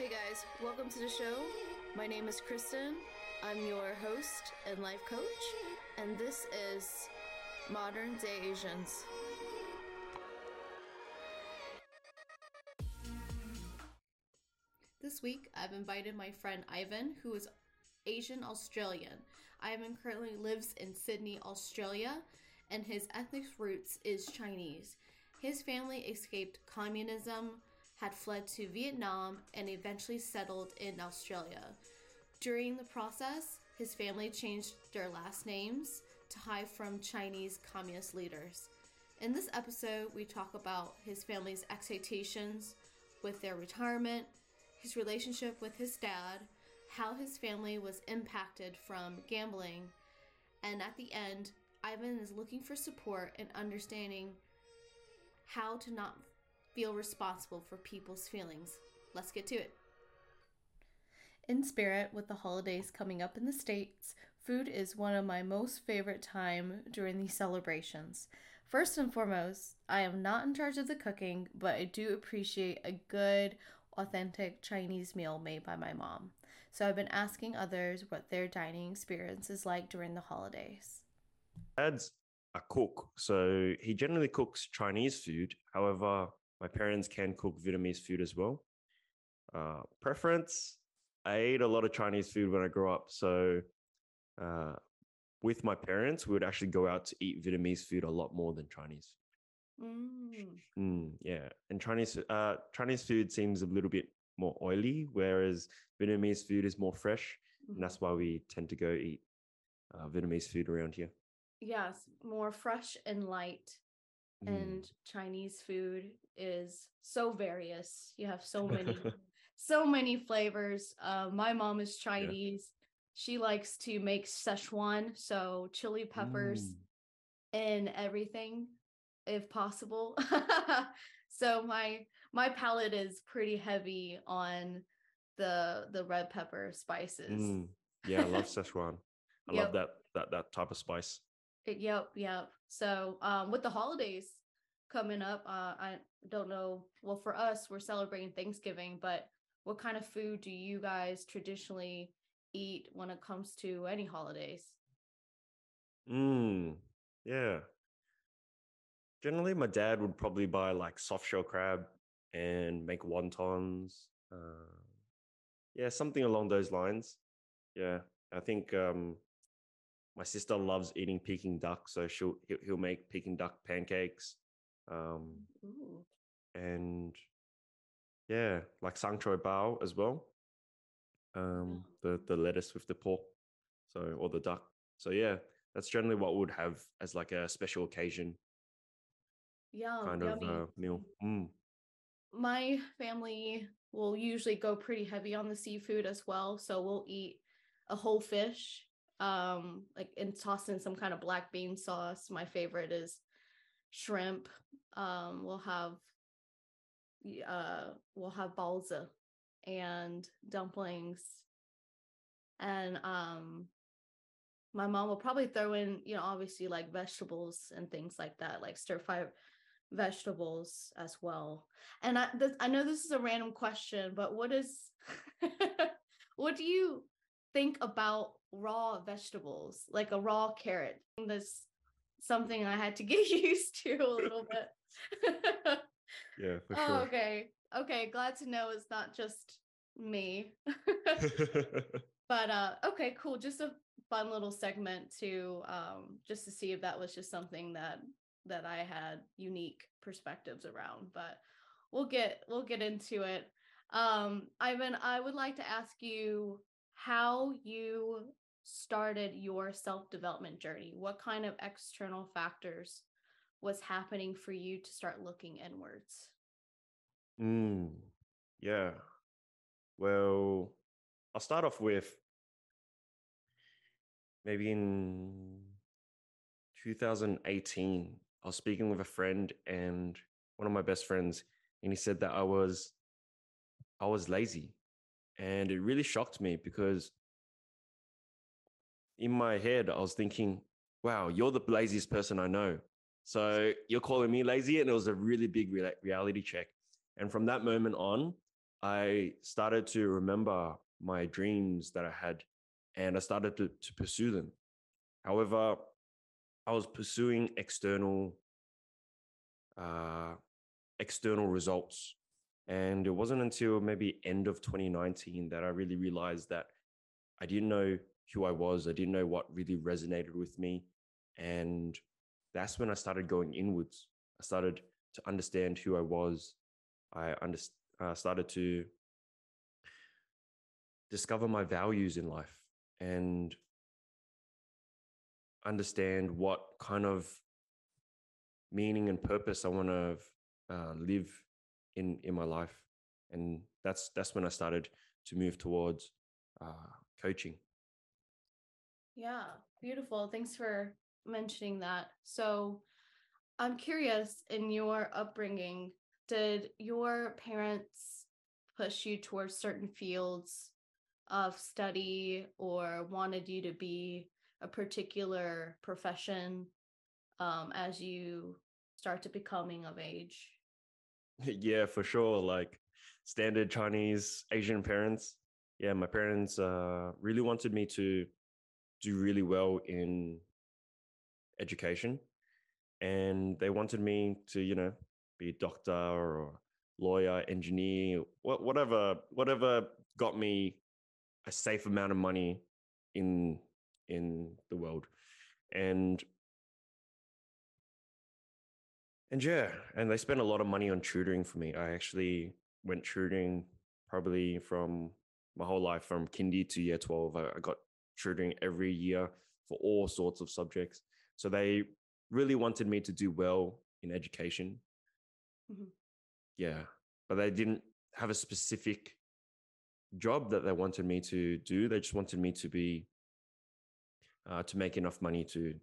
Hey guys, welcome to the show. My name is Kristen. I'm your host and life coach, and this is Modern Day Asians. This week, I've invited my friend Ivan, who is Asian Australian. Ivan currently lives in Sydney, Australia, and his ethnic roots is Chinese. His family escaped communism, had fled to Vietnam, and eventually settled in Australia. During the process, his family changed their last names to hide from Chinese communist leaders. In this episode, we talk about his family's expectations with their retirement, his relationship with his dad, how his family was impacted from gambling, and at the end, Ivan is looking for support and understanding how to not feel responsible for people's feelings. Let's get to it. In spirit, with the holidays coming up in the States, food is one of my most favorite time during these celebrations. First and foremost, I am not in charge of the cooking, but I do appreciate a good, authentic Chinese meal made by my mom. So I've been asking others what their dining experience is like during the holidays. Dad's a cook, so he generally cooks Chinese food. However, my parents can cook Vietnamese food as well. Uh, preference: I ate a lot of Chinese food when I grew up, so uh, with my parents, we would actually go out to eat Vietnamese food a lot more than Chinese. Mm. Mm, yeah, and Chinese uh, Chinese food seems a little bit more oily, whereas Vietnamese food is more fresh, and that's why we tend to go eat uh, Vietnamese food around here. Yes, more fresh and light. Mm. And Chinese food is so various. You have so many, so many flavors. Uh, my mom is Chinese. She likes to make Szechuan, so chili peppers Mm. in everything, if possible. so my my palate is pretty heavy on the the red pepper spices. Mm. Yeah, I love Szechuan. I Yep. love that that that type of spice. Uh, Yep, yep. So, um, with the holidays coming up, uh, I don't know. Well, for us, we're celebrating Thanksgiving, but what kind of food do you guys traditionally eat when it comes to any holidays? Mm. Yeah. Generally, my dad would probably buy like soft shell crab and make wontons. Uh, yeah, something along those lines. Yeah, I think um, my sister loves eating Peking duck, so she'll he'll, he'll make Peking duck pancakes. Um, Ooh. and yeah, like sang choi bao as well. Um, the the lettuce with the pork, so or the duck. So yeah, that's generally what we would have as like a special occasion Yum, kind of yummy. uh, meal. Mm. My family will usually go pretty heavy on the seafood as well, so we'll eat a whole fish, um, like and toss in some kind of black bean sauce. My favorite is shrimp. Um, we'll have uh we'll have balza and dumplings. And um my mom will probably throw in, you know, obviously like vegetables and things like that, like stir fry vegetables as well. And I I know this is a random question, but what is what do you think about raw vegetables, like a raw carrot? That's something I had to get used to a little bit. Yeah, for oh, sure. okay. Okay, glad to know it's not just me. but uh okay, cool. Just a fun little segment to um just to see if that was just something that that I had unique perspectives around, but we'll get we'll get into it. Um Ivan, I would like to ask you how you started your self-development journey. What kind of external factors was happening for you to start looking inwards? Mm, yeah. Well, I'll start off with maybe in 2018, I was speaking with a friend and one of my best friends, and he said that I was I was lazy. And it really shocked me because in my head, I was thinking, wow, you're the laziest person I know. So you're calling me lazy? And it was a really big rea- reality check. And from that moment on, I started to remember my dreams that I had and I started to, to pursue them. However, I was pursuing external uh, external results. And it wasn't until maybe end of 2019 that I really realized that I didn't know who I was. I didn't know what really resonated with me. And that's when I started going inwards. I started to understand who I was. I under, uh, started to discover my values in life and understand what kind of meaning and purpose I want to uh, live in in my life, and that's that's when I started to move towards uh, coaching. Yeah, beautiful. Thanks for mentioning that. So, I'm curious in your upbringing, did your parents push you towards certain fields of study or wanted you to be a particular profession um, as you start to becoming of age? Yeah, for sure. Like standard Chinese Asian parents. Yeah, my parents uh, really wanted me to do really well in education, and they wanted me to, you know, be a doctor or lawyer, engineer, whatever, whatever got me a safe amount of money in in the world, and and yeah, and they spent a lot of money on tutoring for me. I actually went tutoring probably from my whole life from kindy to year 12. I, I got tutoring every year for all sorts of subjects. So they really wanted me to do well in education. Mm-hmm. Yeah. But they didn't have a specific job that they wanted me to do. They just wanted me to be, uh, to make enough money to,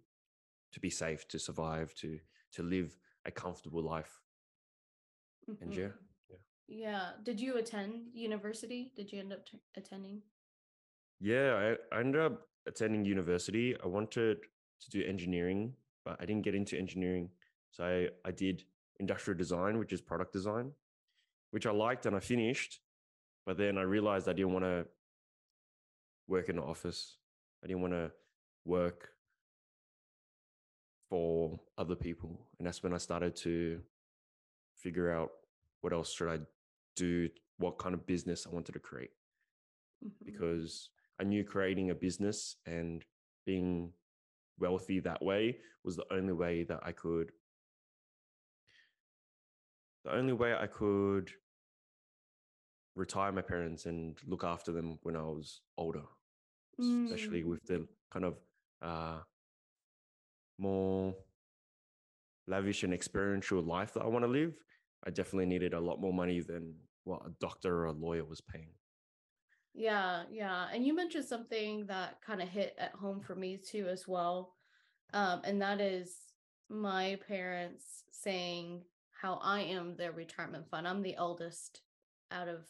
to be safe, to survive, to, to live a comfortable life. Mm-hmm. And yeah, yeah. Yeah. Did you attend university? Did you end up t- attending? Yeah, I, I ended up attending university. I wanted to do engineering, but I didn't get into engineering. So I, I did industrial design, which is product design, which I liked and I finished. But then I realized I didn't want to work in an office. I didn't want to work for other people. And that's when I started to figure out what else should I do, what kind of business I wanted to create. Mm-hmm. Because I knew creating a business and being wealthy that way was the only way that I could the only way I could retire my parents and look after them when I was older, mm. especially with the kind of uh, more lavish and experiential life that I want to live, I definitely needed a lot more money than what a doctor or a lawyer was paying. Yeah, yeah. And you mentioned something that kind of hit at home for me too, as well. Um, and that is my parents saying how I am their retirement fund. I'm the eldest out of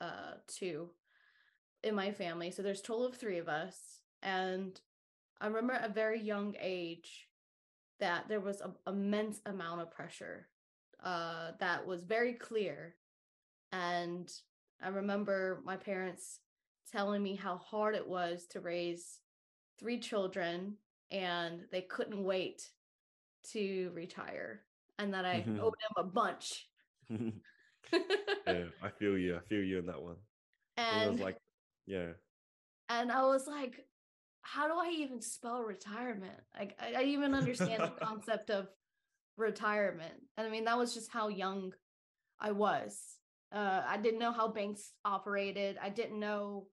uh, two in my family. So there's total of three of us. And I remember at a very young age that there was an immense amount of pressure uh, that was very clear. And I remember my parents telling me how hard it was to raise three children and they couldn't wait to retire and that I mm-hmm. owed them a bunch. yeah, I feel you. I feel you in that one. And I was like, yeah. And I was like, how do I even spell retirement? Like I, I even understand the concept of retirement. And I mean, that was just how young I was. Uh, I didn't know how banks operated. I didn't know,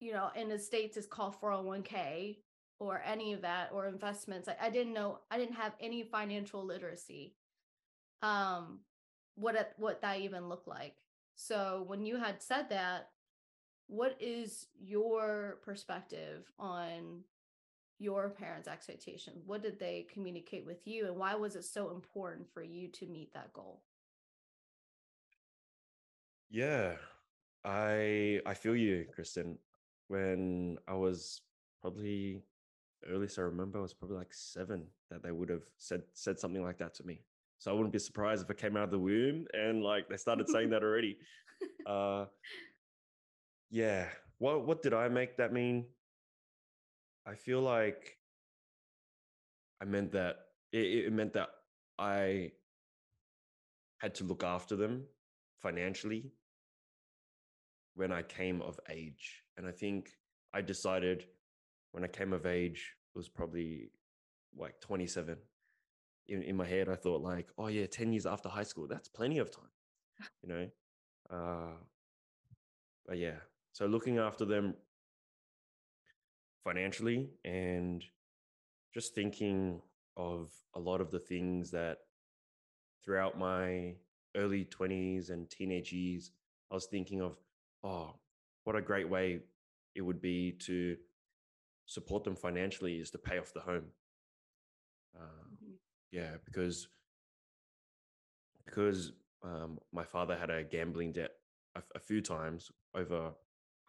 you know, in the States it's called 401k or any of that or investments. I, I didn't know, I didn't have any financial literacy. Um, what it, what that even looked like. So when you had said that, what is your perspective on your parents' expectation? What did they communicate with you, and why was it so important for you to meet that goal? Yeah, I I feel you, Kristen. When I was probably earliest I remember I was probably like seven that they would have said said something like that to me. So I wouldn't be surprised if I came out of the womb and like they started saying that already. Uh, yeah. What what did I make that mean? I feel like I meant that it, it meant that I had to look after them financially when I came of age. And I think I decided when I came of age, it was probably like 27. In, in my head, I thought like, oh yeah, 10 years after high school, that's plenty of time, you know? Uh, but yeah, so looking after them financially and just thinking of a lot of the things that throughout my early 20s and teenage years, I was thinking of, oh, what a great way it would be to support them financially is to pay off the home. Uh, mm-hmm. Yeah, because because um, my father had a gambling debt a, a few times over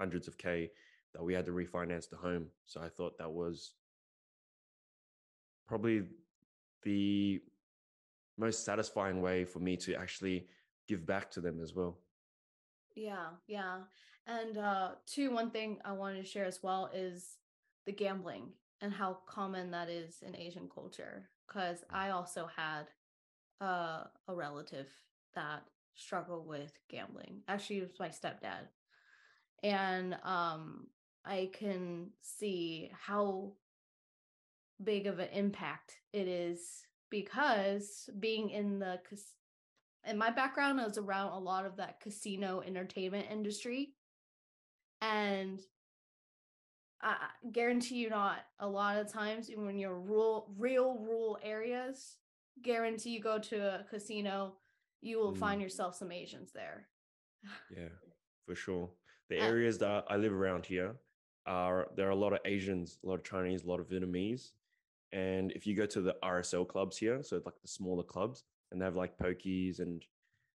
hundreds of k that we had to refinance the home. So I thought that was probably the most satisfying way for me to actually give back to them as well. Yeah, yeah. And uh two one thing I wanted to share as well is the gambling and how common that is in Asian culture cuz. I also had uh, a relative that struggled with gambling. Actually, it was my stepdad. And um I can see how big of an impact it is because being in the and my background is around a lot of that casino entertainment industry and I guarantee you not a lot of times when you're rural real rural areas guarantee you go to a casino you will mm. find yourself some Asians there yeah for sure the areas that I live around here are there are a lot of Asians a lot of Chinese a lot of Vietnamese and if you go to the RSL clubs here, so like the smaller clubs, and they have like pokies and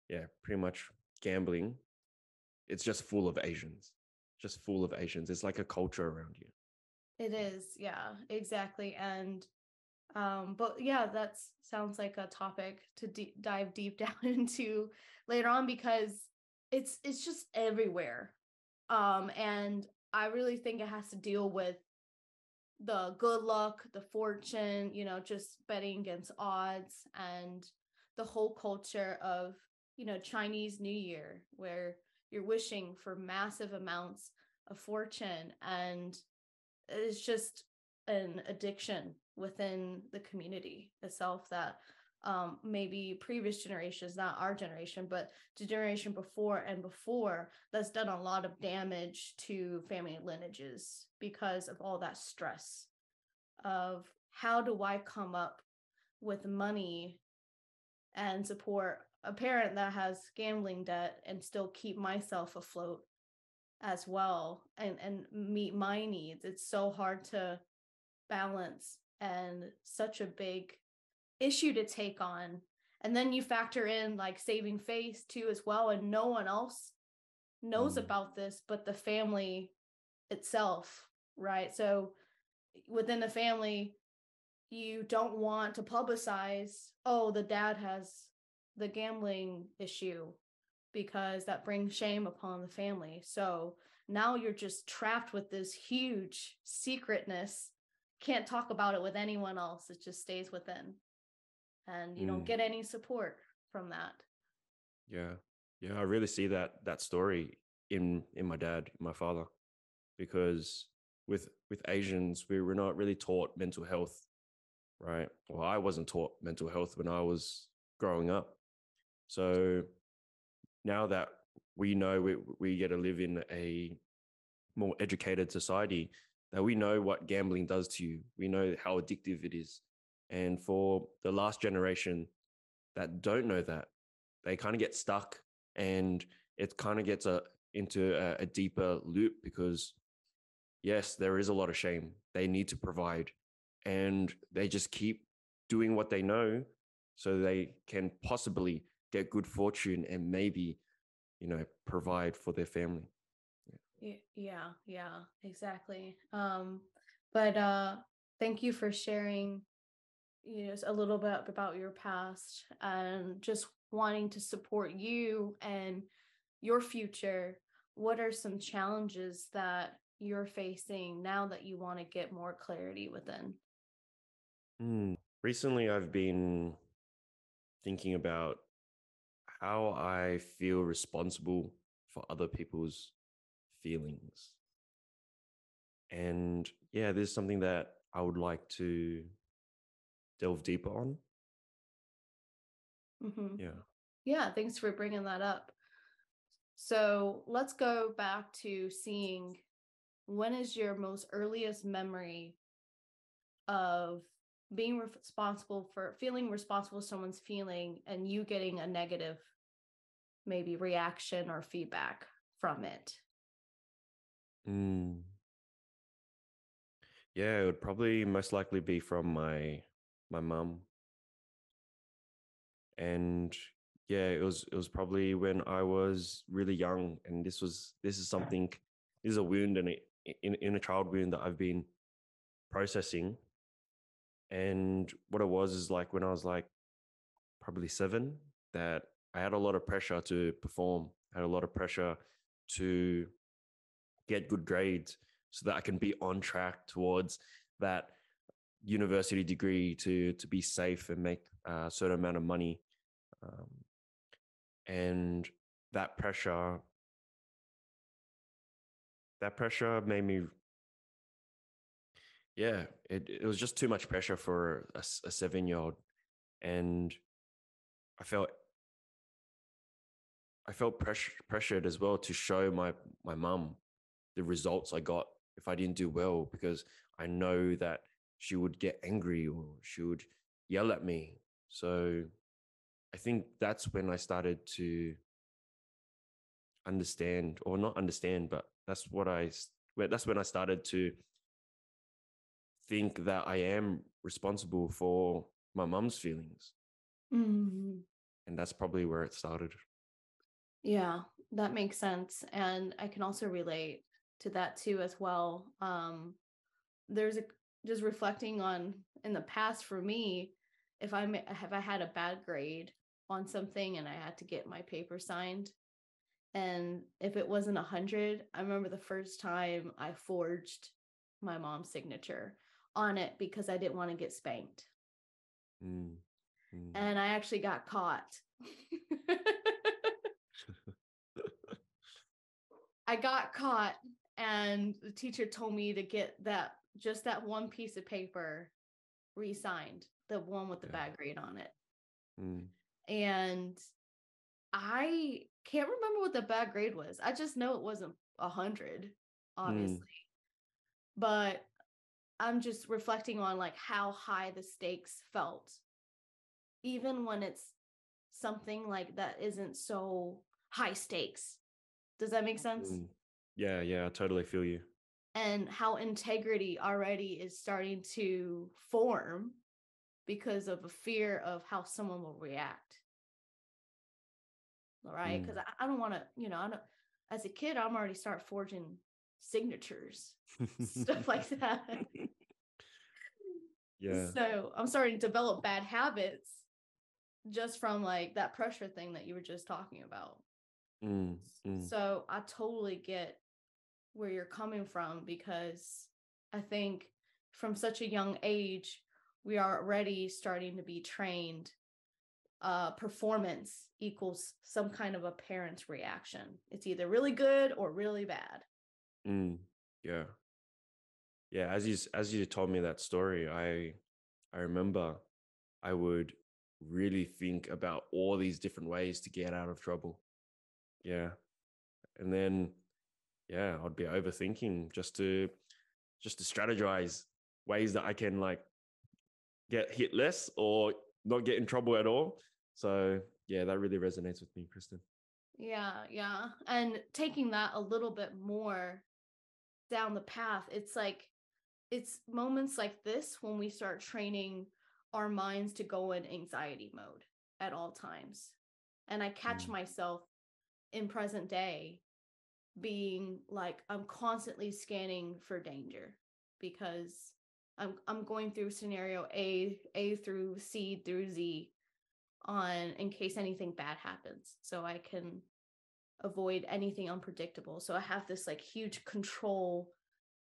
yeah, pretty much gambling, it's just full of Asians, just full of Asians. It's like a culture around here. It is, yeah, exactly. And um, but yeah, that sounds like a topic to d- dive deep down into later on because it's it's just everywhere. Um, and I really think it has to deal with the good luck, the fortune, you know, just betting against odds and the whole culture of, you know, Chinese New Year, where you're wishing for massive amounts of fortune. And it's just an addiction within the community itself that um, maybe previous generations, not our generation, but the generation before and before, that's done a lot of damage to family lineages because of all that stress of how do I come up with money and support a parent that has gambling debt and still keep myself afloat as well and and meet my needs? It's so hard to balance and such a big issue to take on. And then you factor in like saving face too as well and no one else knows mm. about this but the family itself right? So within the family you don't want to publicize oh the dad has the gambling issue because that brings shame upon the family. So now you're just trapped with this huge secretness. Can't talk about it with anyone else. It just stays within and you mm. don't get any support from that. Yeah. Yeah i really see that that story in in my dad my father because with with asians we were not really taught mental health right? Well i wasn't taught mental health when i was growing up. So now that we know we, we get to live in a more educated society that we know what gambling does to you. We know how addictive it is and for the last generation that don't know that, they kind of get stuck and it kind of gets a, into a, a deeper loop because, yes, there is a lot of shame. They need to provide and they just keep doing what they know so they can possibly get good fortune and maybe, you know, provide for their family. Yeah, yeah, yeah exactly. Um, but uh, thank you for sharing you know a little bit about your past and just wanting to support you and your future what are some challenges that you're facing now that you want to get more clarity within Mm. Recently, I've been thinking about how I feel responsible for other people's feelings. And yeah, this is something that I would like to delve deeper on. hmm Yeah. yeah thanks for bringing that up so let's go back to seeing when is your most earliest memory of being responsible for feeling responsible for someone's feeling and you getting a negative maybe reaction or feedback from it Mm. Yeah, it would probably most likely be from my my mum. And yeah, it was it was probably when I was really young and this was this is something this is a wound and in in a child wound that I've been processing. And what it was is like when I was like probably 7 that I had a lot of pressure to perform. I had a lot of pressure to get good grades so that I can be on track towards that university degree to to be safe and make a certain amount of money um, and that pressure that pressure made me yeah it, it was just too much pressure for a seven year old and i felt i felt pressure, pressured as well to show my my mum the results i got if i didn't do well because i know that she would get angry or she would yell at me. So i think that's when i started to understand or not understand but that's what I that's when i started to think that i am responsible for my mum's feelings. Mhm. and that's probably where it started. Yeah that makes sense and i can also relate to that too as well. Um there's a just reflecting on in the past for me if i if i had a bad grade on something and i had to get my paper signed and if it wasn't a hundred i remember the first time i forged my mom's signature on it because i didn't want to get spanked. Mm, mm. and i actually got caught. I got caught and the teacher told me to get that just that one piece of paper re-signed, the one with the Yeah. bad grade on it. Mm, And I can't remember what the bad grade was. I just know it wasn't a hundred, obviously. But I'm just reflecting on like how high the stakes felt. Even when it's something like that isn't so high stakes. Does that make sense? mm. yeah yeah i totally feel you and how integrity already is starting to form because of a fear of how someone will react. All right. Because I, I don't want to, you know, I don't, as a kid, I'm already start forging signatures, stuff like that. yeah So I'm starting to develop bad habits just from like that pressure thing that you were just talking about. Mm, mm. So I totally get where you're coming from because I think from such a young age, we are already starting to be trained. Uh, performance equals some kind of a parent's reaction. It's either really good or really bad. Mm, yeah. Yeah, as you as you told me that story, I I remember I would really think about all these different ways to get out of trouble. Yeah. And then yeah, I'd be overthinking just to just to strategize ways that I can like get hit less or not get in trouble at all. So yeah, that really resonates with me, Kristen. Yeah, yeah. And taking that a little bit more down the path, it's like it's moments like this when we start training our minds to go in anxiety mode at all times. And I catch Mm. myself in present day being like I'm constantly scanning for danger because I'm I'm going through scenario A A through C through Z on in case anything bad happens so I can avoid anything unpredictable. So I have this like huge control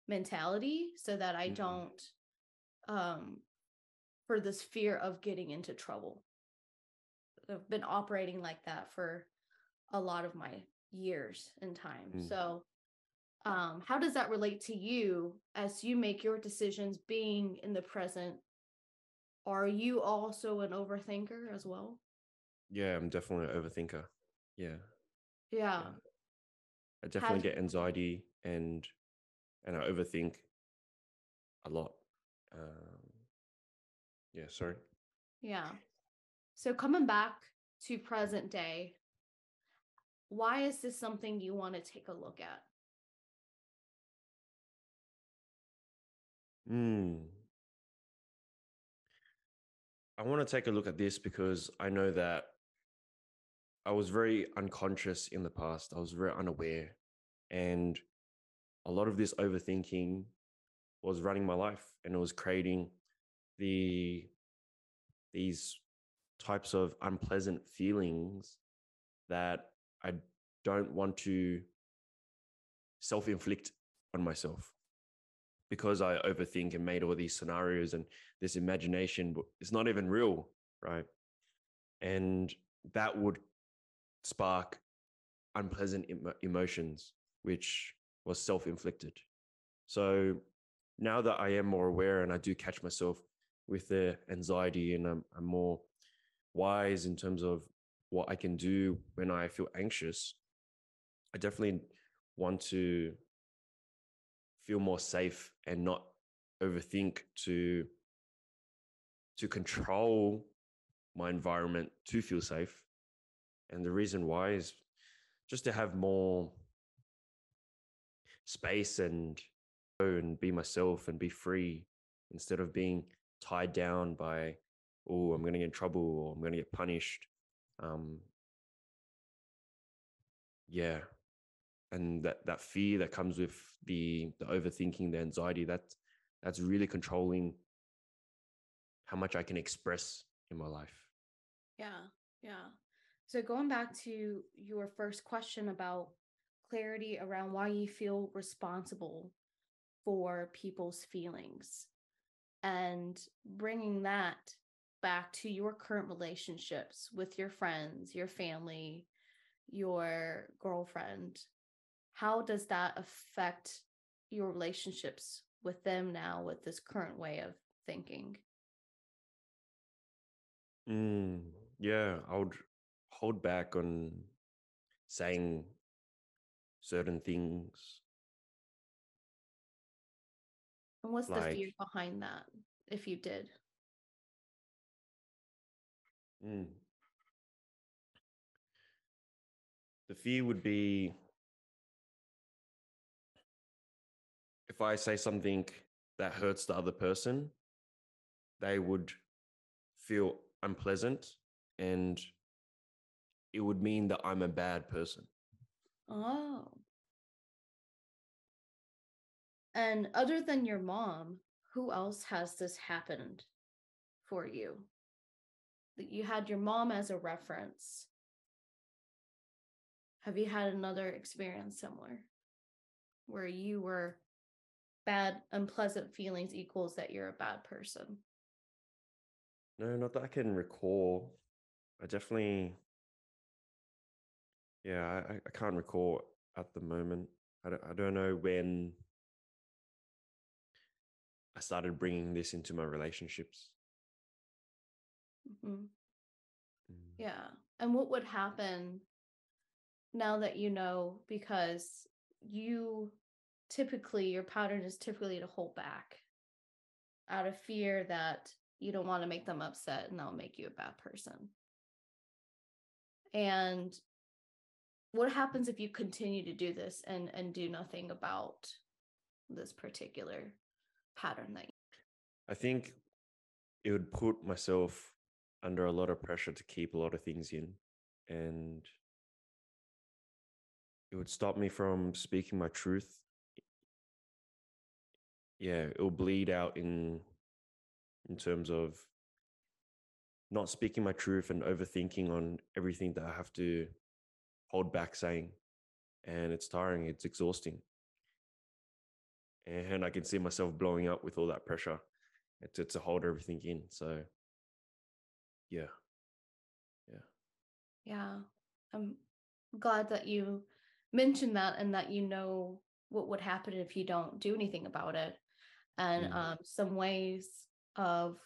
mentality so that I Mhm. don't um for this fear of getting into trouble. I've been operating like that for a lot of my years in time. Mm. So um how does that relate to you as you make your decisions being in the present? Are you also an overthinker as well? Yeah, I'm definitely an overthinker. Yeah. Yeah. I definitely get anxiety and and I overthink a lot. Um, yeah, sorry. Yeah. So coming back to present day, why is this something you want to take a look at? Mm. I want to take a look at this because I know that I was very unconscious in the past. I was very unaware. And a lot of this overthinking was running my life and it was creating the these types of unpleasant feelings that I don't want to self-inflict on myself because I overthink and made all these scenarios and this imagination but it's not even real, right? And that would spark unpleasant emo- emotions, which was self inflicted. So now that I am more aware and I do catch myself with the anxiety and I'm, I'm more wise in terms of what I can do when I feel anxious, I definitely want to feel more safe and not overthink to to control my environment to feel safe. And the reason why is just to have more space and and be myself and be free instead of being tied down by oh i'm going to get in trouble or i'm going to get punished um yeah and that that fear that comes with the the overthinking the anxiety that that's really controlling how much i can express in my life Yeah. Yeah. So going back to your first question about clarity around why you feel responsible for people's feelings and bringing that back to your current relationships with your friends, your family, your girlfriend, how does that affect your relationships with them now with this current way of thinking? Mm, yeah, I would hold back on saying certain things. And what's the fear behind that if you did? Mm. The fear would be if I say something that hurts the other person, they would feel unpleasant and it would mean that I'm a bad person. Oh. And other than your mom, who else has this happened for you? You had your mom as a reference. Have you had another experience similar where you were bad, unpleasant feelings equals that you're a bad person? No, not that I can recall. I definitely, yeah, I, I- I can't recall at the moment. I don't, I don't know when I started bringing this into my relationships. Hmm Mm. Yeah. And what would happen now that you know because you typically your pattern is typically to hold back out of fear that you don't want to make them upset and that'll make you a bad person. And what happens if you continue to do this and and do nothing about this particular pattern that you- I think it would put myself under a lot of pressure to keep a lot of things in, and it would stop me from speaking my truth yeah, it'll bleed out in in terms of not speaking my truth and overthinking on everything that I have to hold back saying. And it's tiring, it's exhausting. And I can see myself blowing up with all that pressure to, to hold everything in. So, yeah. Yeah. Yeah. I'm glad that you mentioned that and that you know what would happen if you don't do anything about it. And Mm. um, some ways of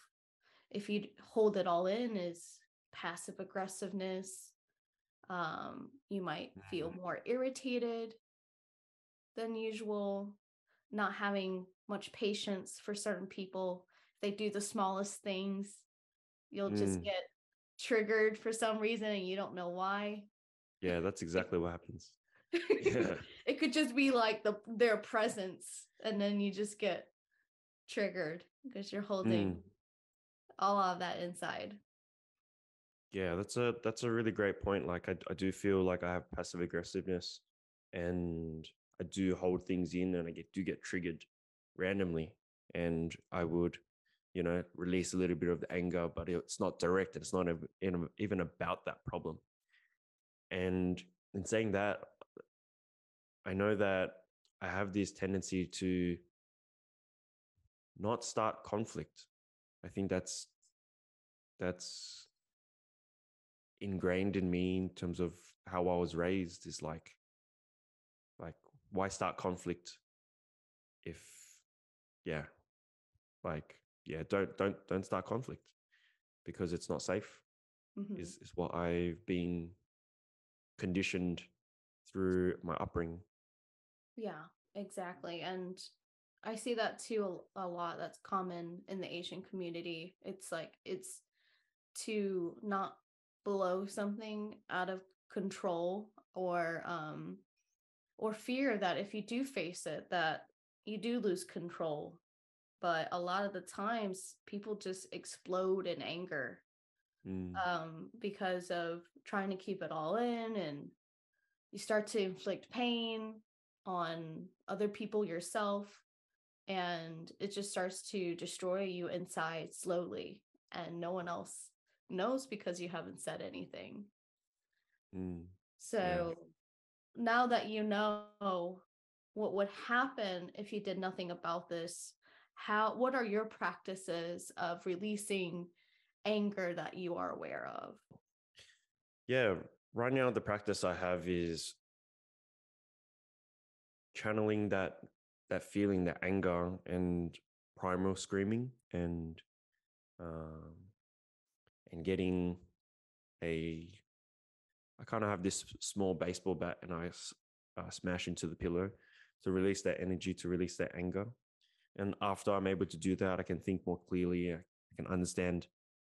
if you hold it all in is passive aggressiveness. Um, you might feel Mhm. more irritated than usual, not having much patience for certain people. They do the smallest things. You'll just Mm. get triggered for some reason and you don't know why. Yeah, that's exactly what happens. Yeah. it could just be like the their presence and then you just get triggered because you're holding Mm. all of that inside. Yeah, that's a that's a really great point. Like I, I do feel like I have passive aggressiveness and I do hold things in and I get do get triggered randomly and I would, you know, release a little bit of the anger, but it's not direct. It's not ev- even about that problem. And in saying that, I know that I have this tendency to not start conflict. I think that's that's ingrained in me in terms of how I was raised is like like why start conflict if yeah like yeah don't don't don't start conflict because it's not safe Mhm. is is what I've been conditioned through my upbringing Yeah, exactly. And I see that too a, a lot. That's common in the Asian community. It's like it's to not blow something out of control or um or fear that if you do face it that you do lose control. But a lot of the times people just explode in anger Mm, um because of trying to keep it all in and you start to inflict pain on other people yourself and it just starts to destroy you inside slowly and no one else knows because you haven't said anything. Mm, so now that you know what would happen if you did nothing about this how what are your practices of releasing anger that you are aware of yeah right now the practice I have is channeling that that feeling that anger and primal screaming and um and getting a I kind of have this small baseball bat and I uh, smash into the pillow to release that energy, to release that anger. And after I'm able to do that, I can think more clearly. I can understand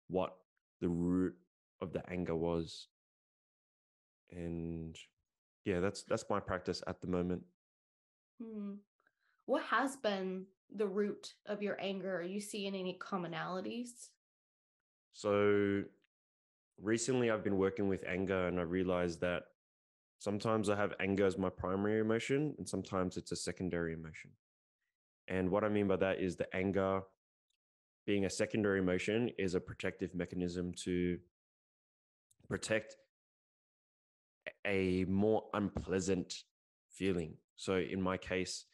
what the root of the anger was. And yeah, that's that's my practice at the moment. Hmm. What has been the root of your anger? Are you seeing any commonalities? So recently I've been working with anger and I realized that sometimes I have anger as my primary emotion and sometimes it's a secondary emotion. And what I mean by that is the anger being a secondary emotion is a protective mechanism to protect a more unpleasant feeling. So in my case,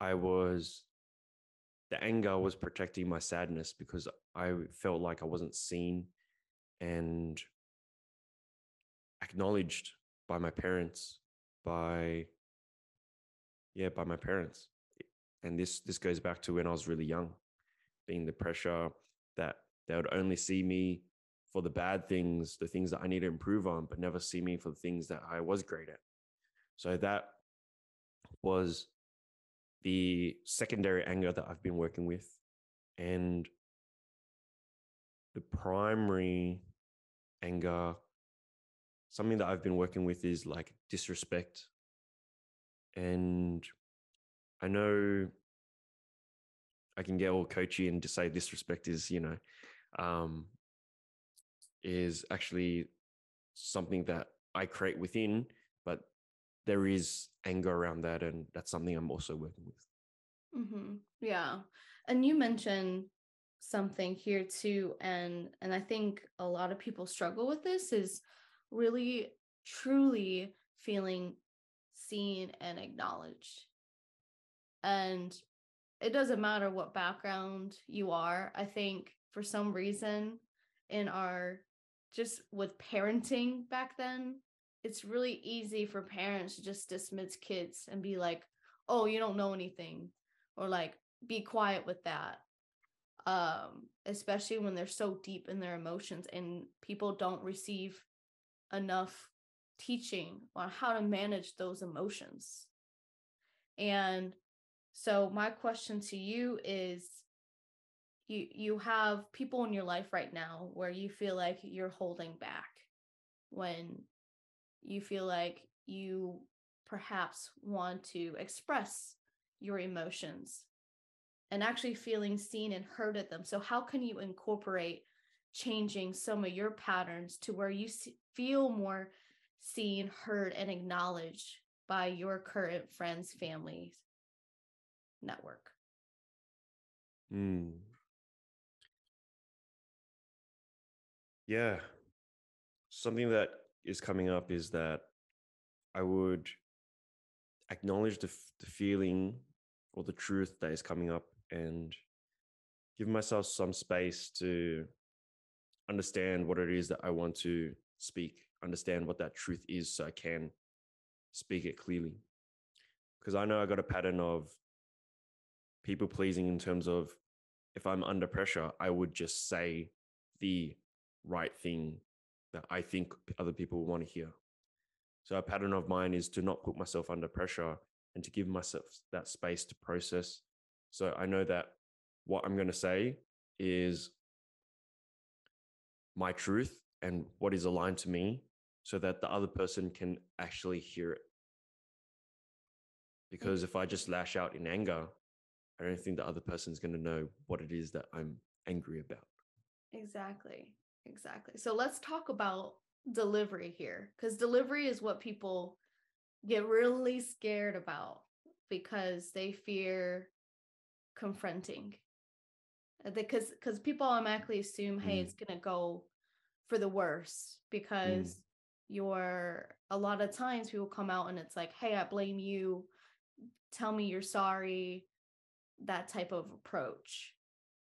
I was the anger was protecting my sadness because I felt like I wasn't seen and acknowledged by my parents, by yeah, by my parents. And this this goes back to when I was really young, being the pressure that they would only see me for the bad things, the things that I need to improve on, but never see me for the things that I was great at. So that was the secondary anger that I've been working with. And the primary anger, something that I've been working with is like disrespect. And I know I can get all coachy and just say disrespect is, you know, um, is actually something that I create within, but there is anger around that. And that's something I'm also working with. Mm-hmm. Yeah. And you mentioned something here too and and I think a lot of people struggle with this is really truly feeling seen and acknowledged. And it doesn't matter what background you are. I think for some reason in our just with parenting back then, it's really easy for parents to just dismiss kids and be like, "Oh, you don't know anything." Or like, "Be quiet with that." Um, especially when they're so deep in their emotions and people don't receive enough teaching on how to manage those emotions. And so my question to you is you you have people in your life right now where you feel like you're holding back when you feel like you perhaps want to express your emotions and actually feeling seen and heard at them. So how can you incorporate changing some of your patterns to where you feel more seen, heard, and acknowledged by your current friends, families, network? Mm. Yeah. Something that is coming up is that I would acknowledge the, the feeling or the truth that is coming up and give myself some space to understand what it is that I want to speak, understand what that truth is so I can speak it clearly. Because I know I got a pattern of people pleasing in terms of if I'm under pressure, I would just say the right thing that I think other people want to hear. So a pattern of mine is to not put myself under pressure and to give myself that space to process. So I know that what I'm going to say is my truth and what is aligned to me so that the other person can actually hear it. Mm. Because if I just lash out in anger, I don't think the other person is going to know what it is that I'm angry about. Exactly. Exactly. So let's talk about delivery here because delivery is what people get really scared about because they fear confronting because uh, because people automatically assume hey mm. it's gonna go for the worse because mm. you're a lot of times people come out and it's like hey i blame you tell me you're sorry that type of approach.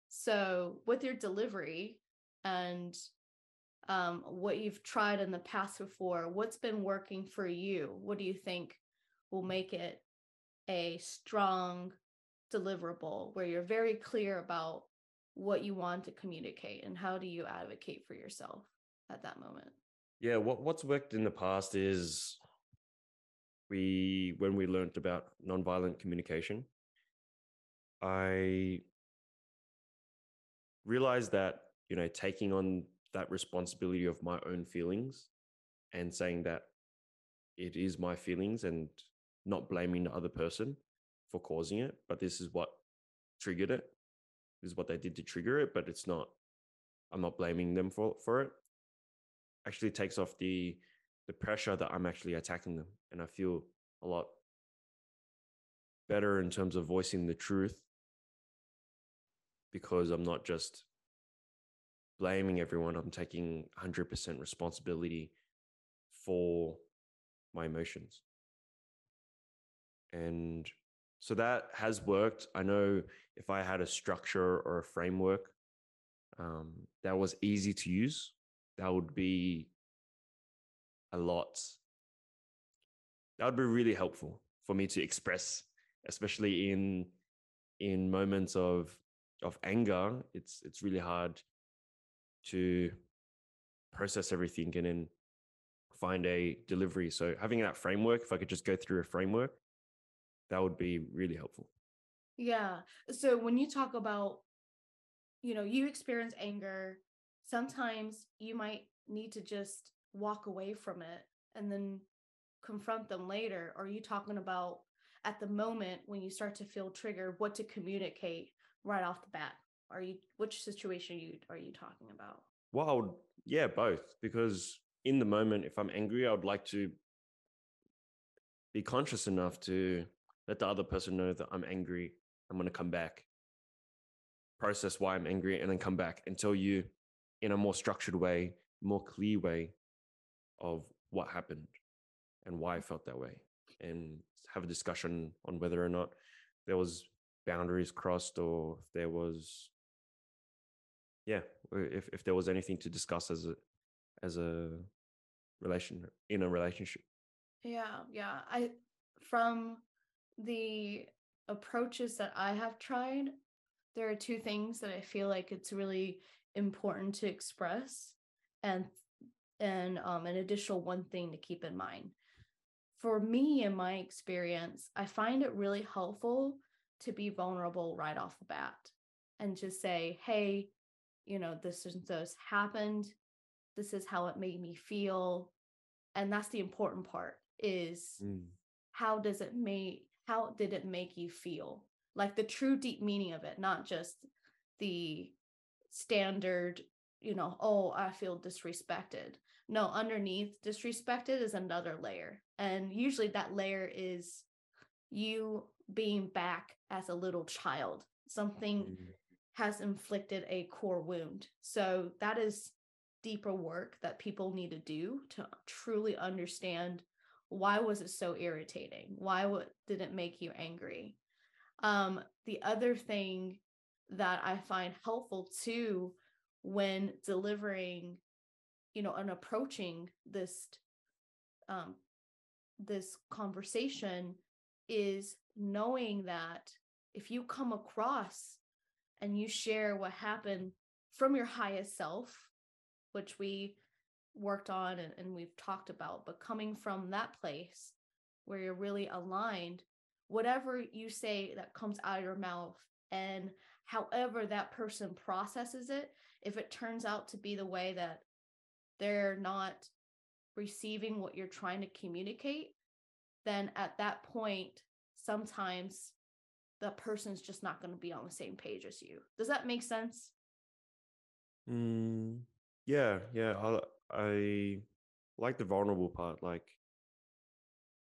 So with your delivery and um, what you've tried in the past before what's been working for you? What do you think will make it a strong deliverable where you're very clear about what you want to communicate and how do you advocate for yourself at that moment? Yeah what what's worked in the past is we when we learned about nonviolent communication i realized that you know taking on that responsibility of my own feelings and saying that it is my feelings and not blaming the other person for causing it but this is what triggered it is what they did to trigger it, but it's not. I'm not blaming them for for it. Actually, takes off the the pressure that I'm actually attacking them, and I feel a lot better in terms of voicing the truth because I'm not just blaming everyone. I'm taking 100% responsibility for my emotions. And so that has worked. I know if I had a structure or a framework um, that was easy to use, that would be a lot. That would be really helpful for me to express, especially in in moments of of anger. It's it's really hard to process everything and then find a delivery. So having that framework, if I could just go through a framework, that would be really helpful. Yeah. So when you talk about, you know, you experience anger, sometimes you might need to just walk away from it and then confront them later. Or are you talking about at the moment when you start to feel triggered, what to communicate right off the bat? Are you which situation are you are you talking about? Well, yeah, both. Because in the moment, if I'm angry, I would like to be conscious enough to let the other person know that I'm angry I'm going to come back, process why I'm angry, and then come back and tell you in a more structured way, more clear way of what happened and why I felt that way, and have a discussion on whether or not there was boundaries crossed or if there was yeah if, if there was anything to discuss as a as a relation in a relationship. Yeah yeah i from the approaches that i have tried there are two things that i feel like it's really important to express and and um, an additional one thing to keep in mind. For me in my experience i find it really helpful to be vulnerable right off the bat and just say hey you know this and this happened. This is how it made me feel. And that's the important part is mm. how does it make how did it make you feel? Like the true deep meaning of it not just the standard you know oh i feel disrespected. No underneath disrespected is another layer. And usually that layer is you being back as a little child. Something mm. has inflicted a core wound. So that is deeper work that people need to do to truly understand why was it so irritating? Why w- did it make you angry? Um, the other thing that i find helpful too when delivering you know and approaching this um, this conversation is knowing that if you come across and you share what happened from your highest self which we worked on and, and we've talked about, but coming from that place where you're really aligned, whatever you say that comes out of your mouth and however that person processes it, if it turns out to be the way that they're not receiving what you're trying to communicate, then at that point, sometimes the person's just not going to be on the same page as you. Does that make sense? Mm, yeah, yeah. I I like the vulnerable part, like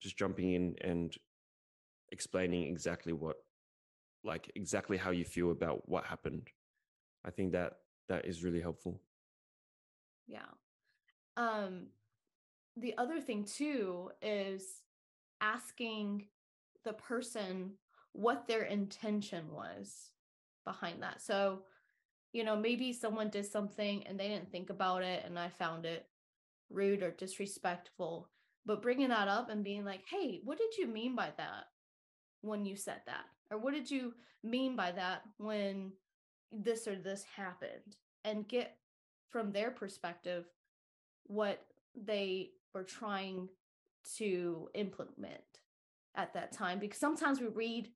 just jumping in and explaining exactly what like exactly how you feel about what happened. I think that that is really helpful. Yeah. Um the other thing too is asking the person what their intention was behind that. So you know, maybe someone did something and they didn't think about it and I found it rude or disrespectful. But bringing that up and being like, hey, what did you mean by that when you said that? Or what did you mean by that when this or this happened? And get from their perspective what they were trying to implement at that time. Because sometimes we read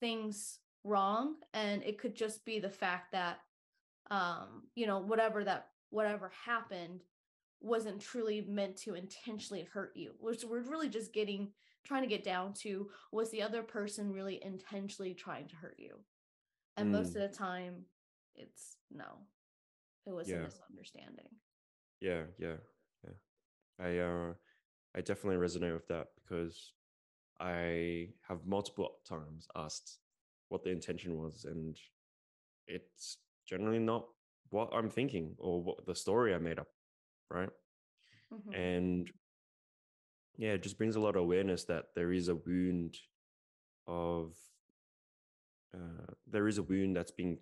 things wrong and it could just be the fact that um you know whatever that whatever happened wasn't truly meant to intentionally hurt you which we're really just getting trying to get down to was the other person really intentionally trying to hurt you and mm. most of the time it's no it was yeah. a misunderstanding yeah yeah yeah i uh i definitely resonate with that because i have multiple times asked what the intention was and it's generally not what I'm thinking or what the story I made up, right? Mm-hmm. And yeah, it just brings a lot of awareness that there is a wound of uh, there is a wound that's being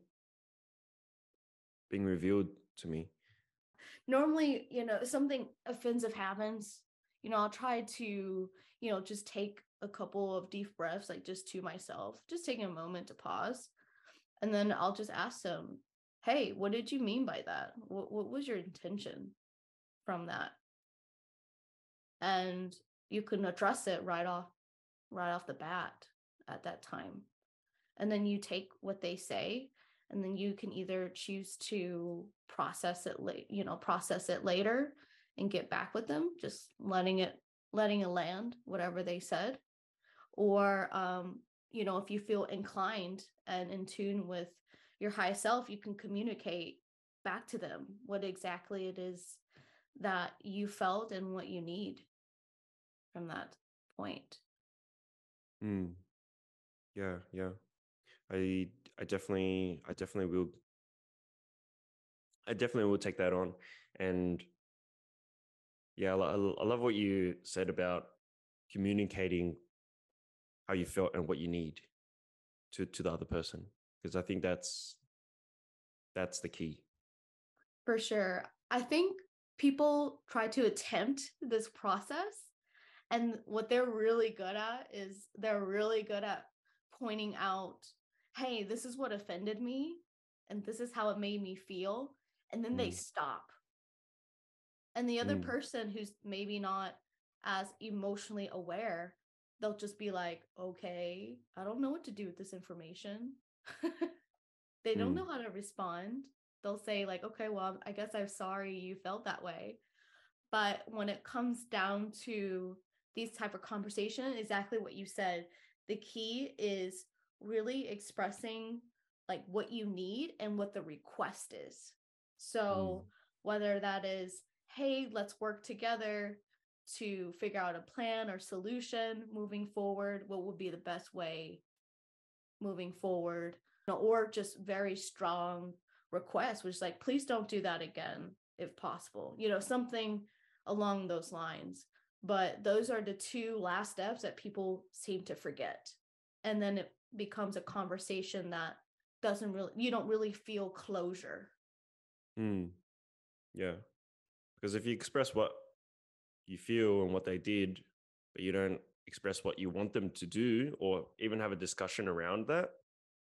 being revealed to me. Normally, you know, something offensive happens, you know, I'll try to, you know, just take a couple of deep breaths, like just to myself, just taking a moment to pause. And then I'll just ask them, hey, what did you mean by that? What, what was your intention from that? And you can address it right off right off the bat at that time. And then you take what they say and then you can either choose to process it late, you know, process it later and get back with them, just letting it letting it land whatever they said or um you know if you feel inclined and in tune with your high self, you can communicate back to them what exactly it is that you felt and what you need from that point. Mm. Yeah, yeah. I I definitely I definitely will I definitely will take that on and yeah, I, I love what you said about communicating how you felt and what you need to to the other person because I think that's that's the key. For sure. I think people try to attempt this process and what they're really good at is they're really good at pointing out, "Hey, this is what offended me and this is how it made me feel." And then mm. they stop. And the other mm. person who's maybe not as emotionally aware, they'll just be like, "Okay, I don't know what to do with this information." they don't mm. know how to respond. They'll say like, "Okay, well, I guess I'm sorry you felt that way." But when it comes down to these type of conversation, exactly what you said, the key is really expressing like what you need and what the request is. So mm. whether that is, hey, let's work together to figure out a plan or solution moving forward, what would be the best way moving forward? Or just very strong requests, which is like please don't do that again if possible. You know something along those lines. But those are the two last steps that people seem to forget. And then it becomes a conversation that doesn't really you don't really feel closure. Mm. yeah because if you express what you feel and what they did but you don't express what you want them to do or even have a discussion around that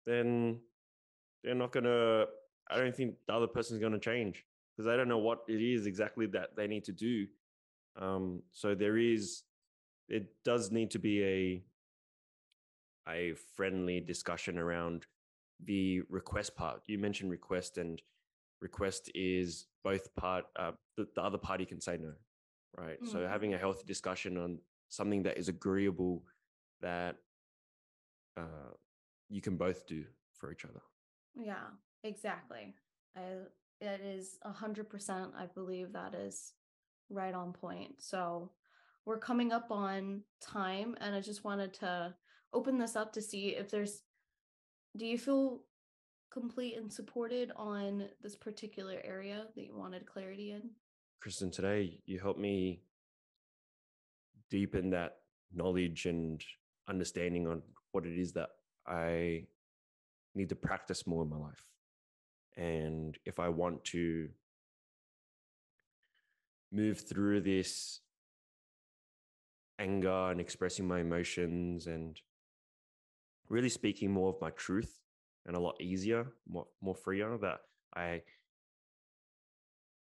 then they're not going to, I don't think the other person's going to change because they don't know what it is exactly that they need to do. Um, so there is, it does need to be a, a friendly discussion around the request part. You mentioned request, and request is both part. Uh, the, the other party can say no, right? Mm. So having a healthy discussion on something that is agreeable, that uh, you can both do for each other. Yeah, exactly. I it is a hundred percent. I believe that is right on point. So we're coming up on time, and I just wanted to open this up to see if there's. Do you feel complete and supported on this particular area that you wanted clarity in? Kristen, today you helped me deepen that knowledge and understanding on what it is that I need to practice more in my life. And if I want to move through this anger and expressing my emotions and really speaking more of my truth and a lot easier, more more freer that I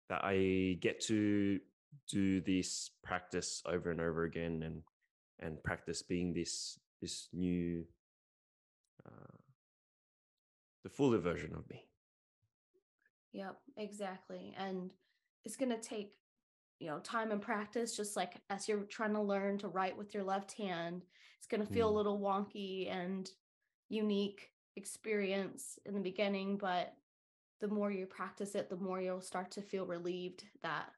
that I get to do this practice over and over again and and practice being this this new uh, the fuller version of me. Yep, exactly. And it's going to take, you know, time and practice, just like as you're trying to learn to write with your left hand, it's going to feel mm. a little wonky and unique experience in the beginning. But the more you practice it, the more you'll start to feel relieved that,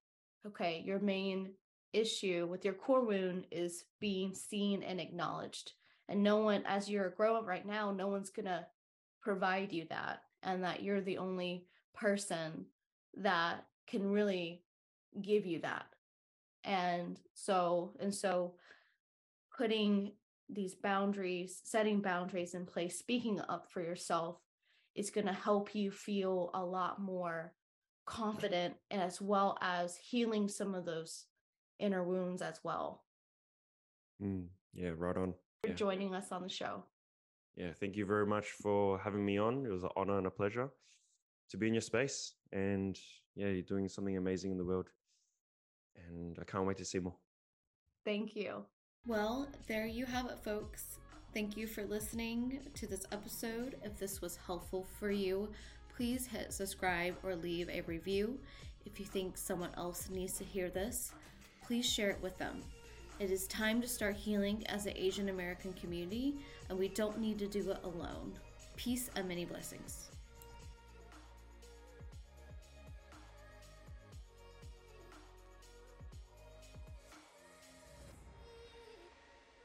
okay, your main issue with your core wound is being seen and acknowledged. And no one, as you're growing right now, no one's going to provide you that and that you're the only person that can really give you that and so and so putting these boundaries setting boundaries in place speaking up for yourself is going to help you feel a lot more confident as well as healing some of those inner wounds as well mm, yeah right on for yeah. joining us on the show yeah, thank you very much for having me on. It was an honor and a pleasure to be in your space. And yeah, you're doing something amazing in the world. And I can't wait to see more. Thank you. Well, there you have it, folks. Thank you for listening to this episode. If this was helpful for you, please hit subscribe or leave a review. If you think someone else needs to hear this, please share it with them. It is time to start healing as an Asian American community, and we don't need to do it alone. Peace and many blessings.